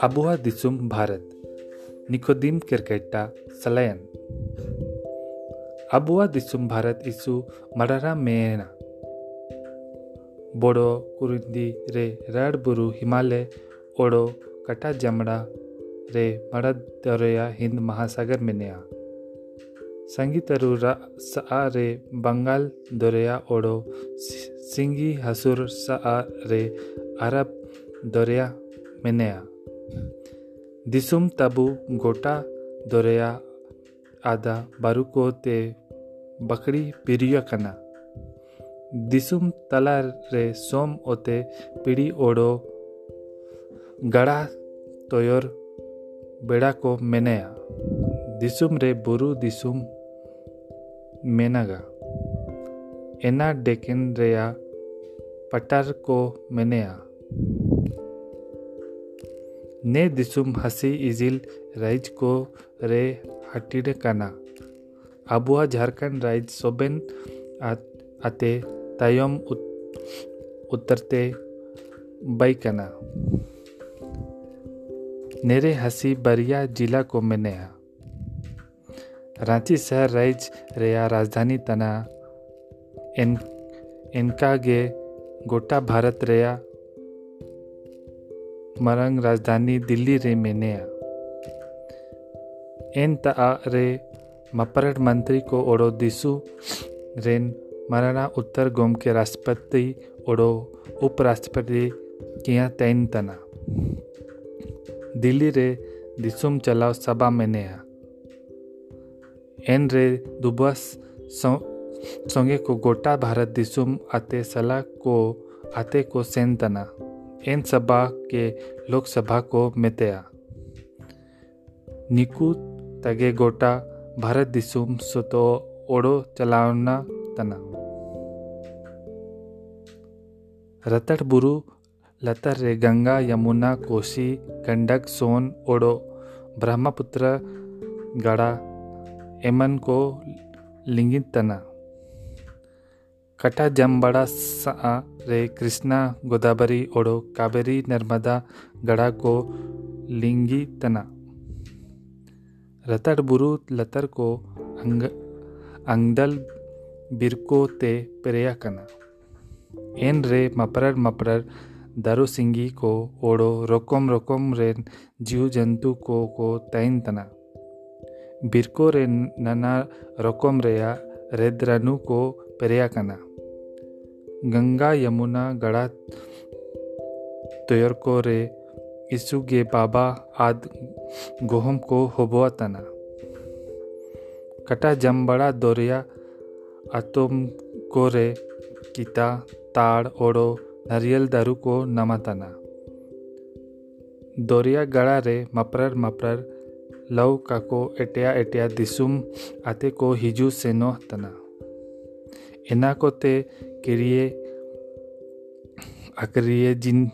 Abuha Disum Bharat Nikodim Kirketa Salayan Abuha Disum Bharat isu Marara Meena Bodo Kurindi Re Rad Buru Himalaya Odo Kata Jamda Re Marad Doroya Hind Mahasagar Menea संगीतरु सा रे बंगाल दरिया ओडो, सिंगी हसुर सा रे अरब दरिया दिसुम तबु गोटा दरिया आदा बारुको ते बकरी दिसुम तला पिड़ी ओडो, गड़ा तोयर बेड़ा को बुरु मेनागा। एना डेकिन रेया पटार को मेनेया। ने दिसुम हसी इजिल राइज को रे हटिड काना। आबुआ झारखंड राइज सोबेन आते तायम उतरते बाई कना। नेरे हसी बरिया जिला को मेनेया। रांची शहर राइज रेया राजधानी तना। इन इनका गे गोटा भारत रेया मरंग राजधानी दिल्ली रे मेनेया इन ता रे मपरट मंत्री को ओडो दिसु रेन मराना उत्तर गोम के राष्ट्रपति ओडो उपराष्ट्रपति किया तैन तना। दिल्ली रे दिसुम चलाओ सभा मेनेया एन रे दुबस संगे को गोटा भारत दिसुम आते सला को, आते को सेंतना। एन सभा के लोकसभा को मेतेया। निकु तगे गोटा भारत दिसुम सुतो ओडो चलावना तना। रतड़ बुरु लतर रे गंगा यमुना कोसी गंडक सोन ओडो ब्रह्मपुत्र गड़ा एमन को लिंगित तना। कटा जमबड़ा सा रे कृष्णा गोदावरी ओडो कावेरी नर्मदा गड़ा को लिंगी तना। रतड़ बुरु लतर को अंग अंगदल बिरको ते पेरिया कना। एन रे मपरर मपरर दारू सिंगी को ओडो रोकम रोकम रे जीव जंतु को को तैन तना। बिरको रे नाना रकम रेया रेद्रानु को कना गंगा यमुना गड़ा तोयर को बाबा आद गोहम को होबोआ तना कटा जमबड़ा दोरिया आतोम को रे किता ताड़ ओड़ो नारियल दारू को नमातना दोरिया गड़ा रे मपरर मपरर लव काको एटिया एटिया दिसुम आते को हिजु सेनो तना एना कोते किरिए अकरिए जिन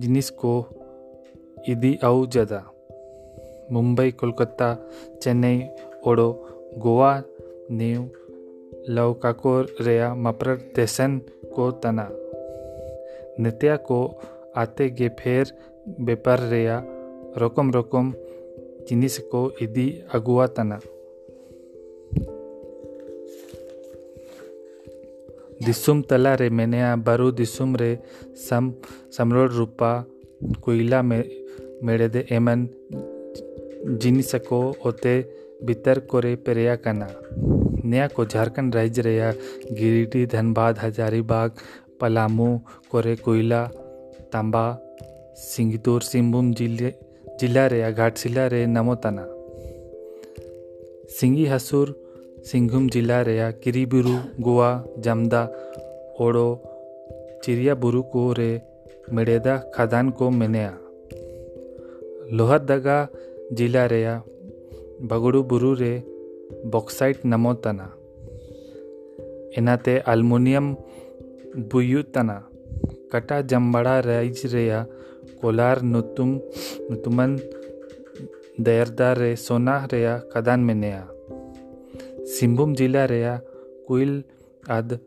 जिनिस को इदी आउ जदा मुंबई कोलकाता चेन्नई ओडो गोवा न्यू लव काको रेया मपर देशन को तना नित्या को आते गे फेर बेपार रेया रकम रकम जिनिस को इदी अगुआ तना दिसुम तला रे मेनेया बारू दिसुम रे सम समरोड रूपा कोयला मेड़े दे एमन जिनिस को भीतर को झारखंड राज्य रेया गिरिडीह धनबाद हजारीबाग पलामू कोयला तांबा सिंगतूर सिंहभूम ज़िले रे नमोताना सिंगी हसूर सिंघुम जिला रे किरीबुरु गोवा जमदा ओडो चिरिया बुरु को रे मेड़ेदा खदान को मेनेया लोहरदगा जिला रे बगड़ू बुरु रे बॉक्साइट नमोतना एनाते अल्मुनियम कटा रेया kolar nutum nutuman daerdare sona rea kadan menea. Simbum jila rea kuil ad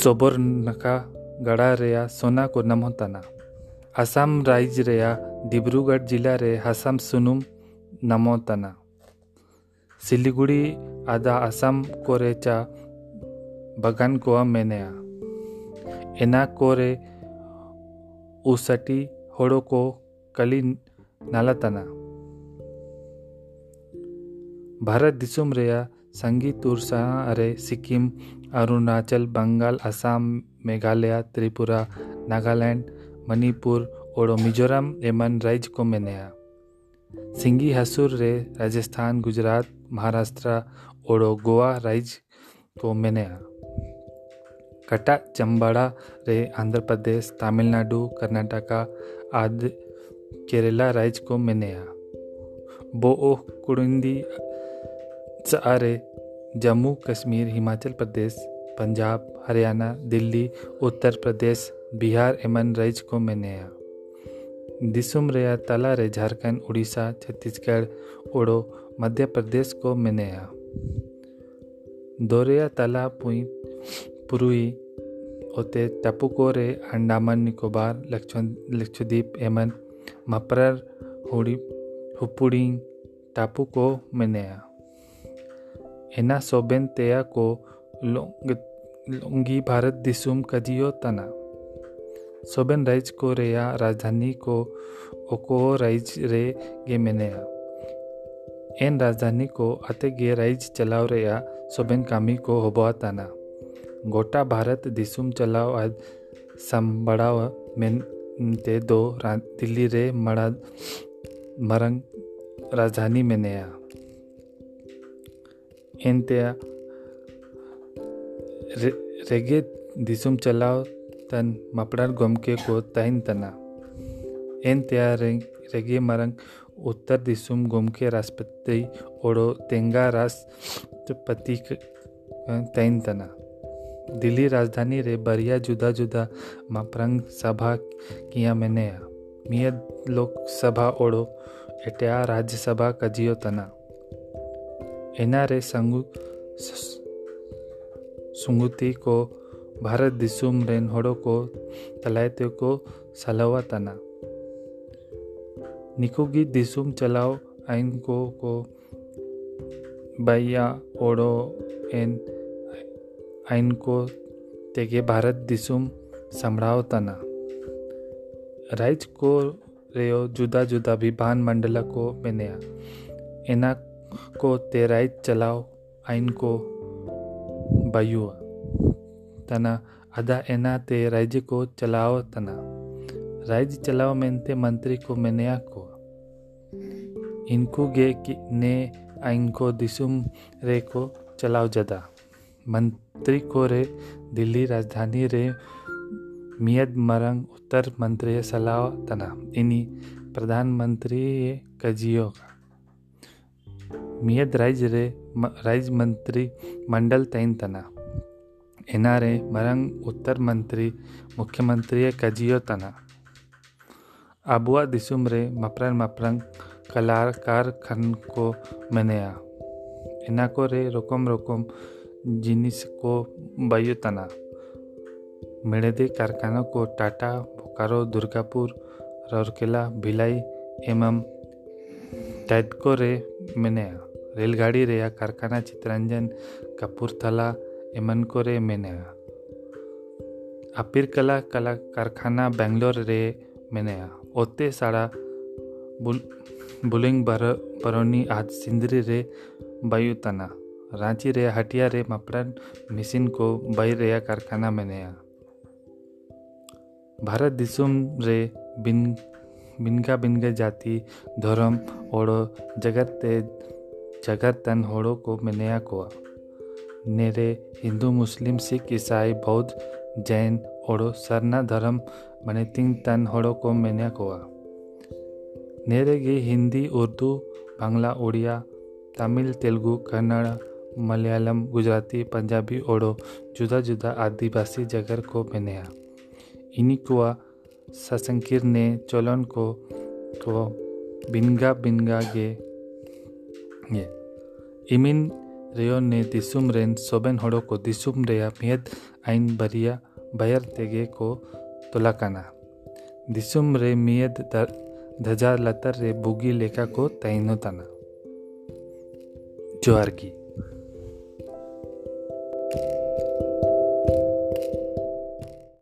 sobornaka गड़ा रेया सोना को नमोताना असम राज्य रेया डिब्रूगढ़ जिला रे हसम सुनुम नमोताना सिलीगुड़ी आदा असम कोरेचा बगन कोआ मेनेया इना कोरे ऊसाटी होड़ो को ಕಲಿ ನಲತನ भारत दिसुम रेया संगीत उर्सा अरे सिक्किम, अरुणाचल, बंगाल, आसाम, मेघालय, त्रिपुरा, नागालैंड, मणिपुर, ओड़ो मिजोरम, एमन राज्य को मेनेया। सिंगी हसूर रे राजस्थान, गुजरात, महाराष्ट्र, ओड़ो गोवा राज्य को मेनेया। कटा चंबाड़ा, रे, आंध्र प्रदेश, तमिलनाडु, कर्नाटका आदि, केरला राज्य को मेनेया बो कुड़िंदी चारे जम्मू कश्मीर, हिमाचल प्रदेश, पंजाब, हरियाणा, दिल्ली, उत्तर प्रदेश, बिहार एवं राज्य को मेनेया दिसुम रेया तला रे, झारखंड, उड़ीसा, छत्तीसगढ़, ओडो, मध्य प्रदेश को मेनेया दोरिया तला, पुई पुरुई ओते टपुको रे अंडमान निकोबार लक्षद्वीप एवं मपरर हुड़ी हुपुड़ी टापू को मेनेया ena soben tea ko longi Bharat दिसुम कजियो तना सोबेन राइज को रेया राजधानी को ओको राइज रे गे मेनेया एन राजधानी को अते गे राइज चलाव रेया सोबेन कामी को होबा तना गोटा भारत दिसुम चलाव आज संबड़ाव मेन ते दो दिल्ली रे मड़ा मरंग राजधानी मेनेया एनतेया रेगे दिसुम चलाव तन मपड़ार गमके को तैन तना। एन त्या रेगे मरंग उत्तर दिसुम गमके राष्ट्रपति ओडो तेंगा राष्ट्रपति तैन तना। दिल्ली राजधानी रे बरिया जुदा जुदा मपरंग सभा किया मैंने। मियद लोकसभा ओडो एटिया राज्यसभा कजियो तना। एनआरए संगु, सुंगुती को, भारत दिसुम रेन हड़ो को, तलायते को सलावा तना। निकुगी दिसुम चलाओ आइन को को बाइया ओडो एन आइन को तेगे भारत दिसुम संभड़ाओ तना। राइज को रेयो जुदा जुदा विभान मंडल को मेनेया। एना को आइन को बायुआ। तना, अदा एना ते राज्य को चलाओ तना। राज्य चलाओ मेनते मंत्री को मेनेया को। इनको गे ने आइन को दिसुम रे को चलाओ जदा। मंत्री को रे दिल्ली राजधानी रे, मियद मरंग, उत्तर मंत्री सलाह तना। इनी प्रधानमंत्री कजियो का। मियद राइज रे राइज मंत्री मंडल तैन तना। एनारे मरंग, उत्तर मंत्री, मुख्यमंत्री कजियो तना। आबुआ दिसुम रे, मपरन मपरंग कलाकार खन को मनेया। एना को रे रोकम रोकम जिनिस को बायु तना मेड़ेदे कारखानों को टाटा, बोकारो, दुर्गापुर, रौरकेला, भिलाई एवं टैटको रे मेनेया। रेलगाड़ी रे कारखाना चित्रंजन, कपूरथला एमन को रे मेनेया। अपिर कला कला कारखाना बेंगलोर रे मेनेया। ओते साड़ा बुल, बुलिंग बर, बरौनी आज सिंदरी रे बायुतना। रांची रे हटिया रे मपड़न मिसिन को बाई रे कारखाना मेनेया भारत दिसुम रे बिन बिनगा बिनगा जाति, धर्म और जगत ते, जगत तन होड़ो को मिनया को नेरे हिंदू मुस्लिम, सिख, ईसाई, बौद्ध, जैन और सरना धर्म मने तीन तन होड़ो को मिनया को नेरे गे हिंदी, उर्दू, बांग्ला उड़िया तमिल, तेलुगु, कन्नड़ मलयालम, गुजराती, पंजाबी, ओडो, जुदा जुदा आदिवासी जगह को बनाया इनिकुआ सासंकीर ने चोलन को को बिनगा बिनगा गे। ये। इमिन रेयो ने दिसुम रेन सोबेन होड़ो को दिसुम रेया मेहद आइन बरिया बयर तेगे को तोलाकाना। दिसुम रे मेहद धजा लतर रे बुगी लेखा को तैनो तना। जोहार की।